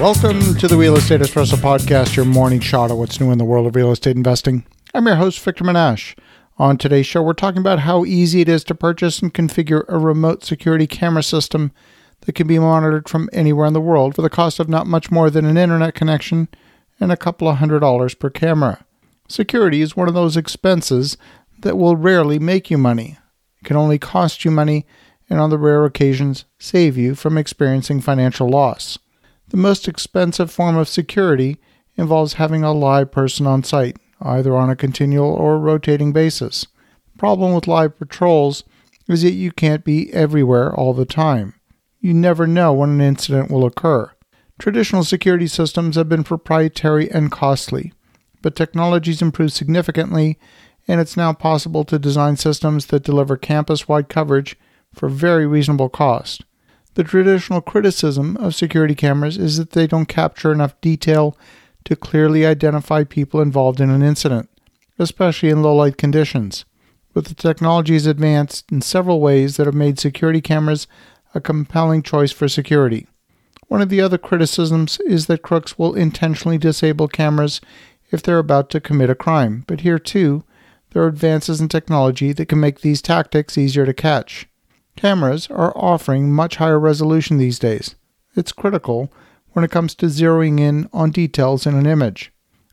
Welcome to the Real Estate Espresso Podcast, your morning shot at what's new in the world of real estate investing. I'm your host, Victor Menasce. On today's show, we're talking about how easy it is to purchase and configure a remote security camera system that can be monitored from anywhere in the world for the cost of not much more than an internet connection and a couple of hundred dollars per camera. Security is one of those expenses that will rarely make you money. It can only cost you money and, on the rare occasions, save you from experiencing financial loss. The most expensive form of security involves having a live person on site, either on a continual or rotating basis. The problem with live patrols is that you can't be everywhere all the time. You never know when an incident will occur. Traditional security systems have been proprietary and costly, but technology's improved significantly, and it's now possible to design systems that deliver campus wide coverage for very reasonable cost. The traditional criticism of security cameras is that they don't capture enough detail to clearly identify people involved in an incident, especially in low light conditions. But the technology has advanced in several ways that have made security cameras a compelling choice for security. One of the other criticisms is that crooks will intentionally disable cameras if they're about to commit a crime, but here too, there are advances in technology that can make these tactics easier to catch. Cameras are offering much higher resolution these days. It's critical when it comes to zeroing in on details in an image.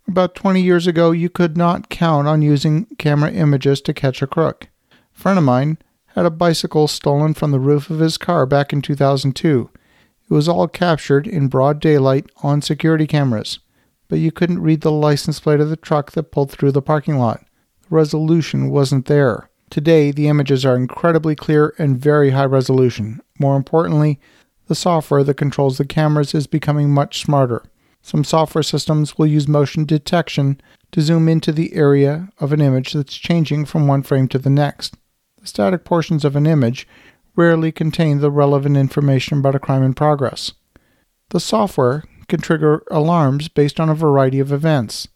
About 20 years ago, you could not count on using camera images to catch a crook. A friend of mine had a bicycle stolen from the roof of his car back in 2002. It was all captured in broad daylight on security cameras, but you couldn't read the license plate of the truck that pulled through the parking lot. The resolution wasn't there. Today, the images are incredibly clear and very high resolution. More importantly, the software that controls the cameras is becoming much smarter. Some software systems will use motion detection to zoom into the area of an image that's changing from one frame to the next. The static portions of an image rarely contain the relevant information about a crime in progress. The software can trigger alarms based on a variety of events.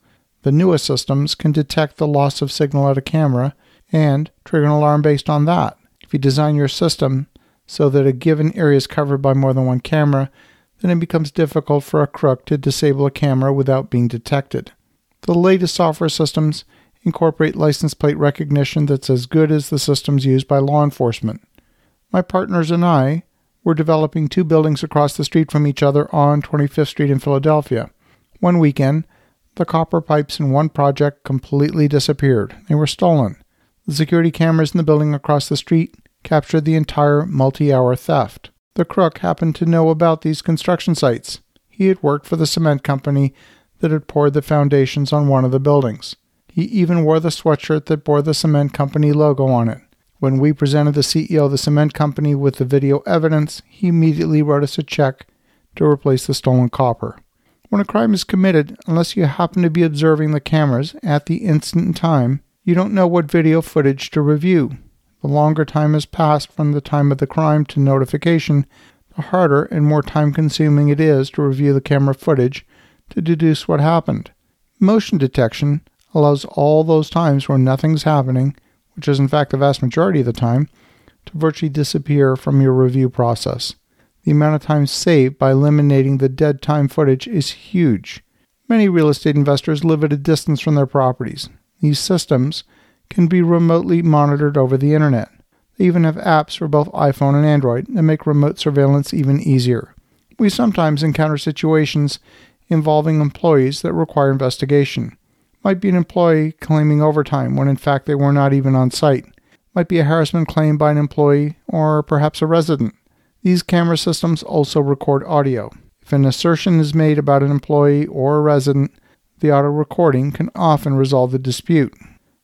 The newest systems can detect the loss of signal at a camera and trigger an alarm based on that. If you design your system so that a given area is covered by more than one camera, then it becomes difficult for a crook to disable a camera without being detected. The latest software systems incorporate license plate recognition that's as good as the systems used by law enforcement. My partners and I were developing two buildings across the street from each other on 25th Street in Philadelphia. One weekend, the copper pipes in one project completely disappeared. They were stolen. The security cameras in the building across the street captured the entire multi hour theft. The crook happened to know about these construction sites. He had worked for the cement company that had poured the foundations on one of the buildings. He even wore the sweatshirt that bore the cement company logo on it. When we presented the CEO of the cement company with the video evidence, he immediately wrote us a check to replace the stolen copper. When a crime is committed, unless you happen to be observing the cameras at the instant in time, you don't know what video footage to review. The longer time has passed from the time of the crime to notification, the harder and more time consuming it is to review the camera footage to deduce what happened. Motion detection allows all those times where nothing's happening, which is in fact the vast majority of the time, to virtually disappear from your review process. The amount of time saved by eliminating the dead time footage is huge. Many real estate investors live at a distance from their properties. These systems can be remotely monitored over the internet. They even have apps for both iPhone and Android that make remote surveillance even easier. We sometimes encounter situations involving employees that require investigation. Might be an employee claiming overtime when in fact they were not even on site. Might be a harassment claim by an employee or perhaps a resident. These camera systems also record audio. If an assertion is made about an employee or a resident, the auto recording can often resolve the dispute.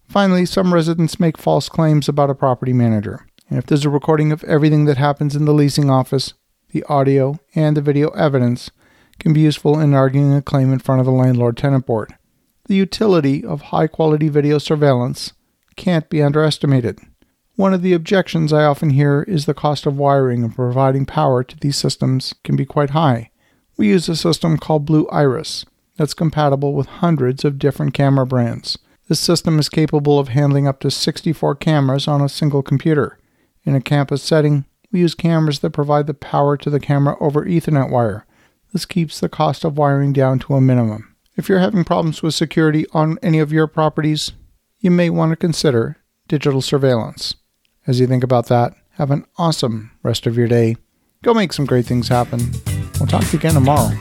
Finally, some residents make false claims about a property manager. And if there's a recording of everything that happens in the leasing office, the audio and the video evidence can be useful in arguing a claim in front of the landlord tenant board. The utility of high quality video surveillance can't be underestimated. One of the objections I often hear is the cost of wiring and providing power to these systems can be quite high. We use a system called Blue Iris that's compatible with hundreds of different camera brands. This system is capable of handling up to 64 cameras on a single computer. In a campus setting, we use cameras that provide the power to the camera over Ethernet wire. This keeps the cost of wiring down to a minimum. If you're having problems with security on any of your properties, you may want to consider digital surveillance. As you think about that, have an awesome rest of your day. Go make some great things happen. We'll talk to you again tomorrow.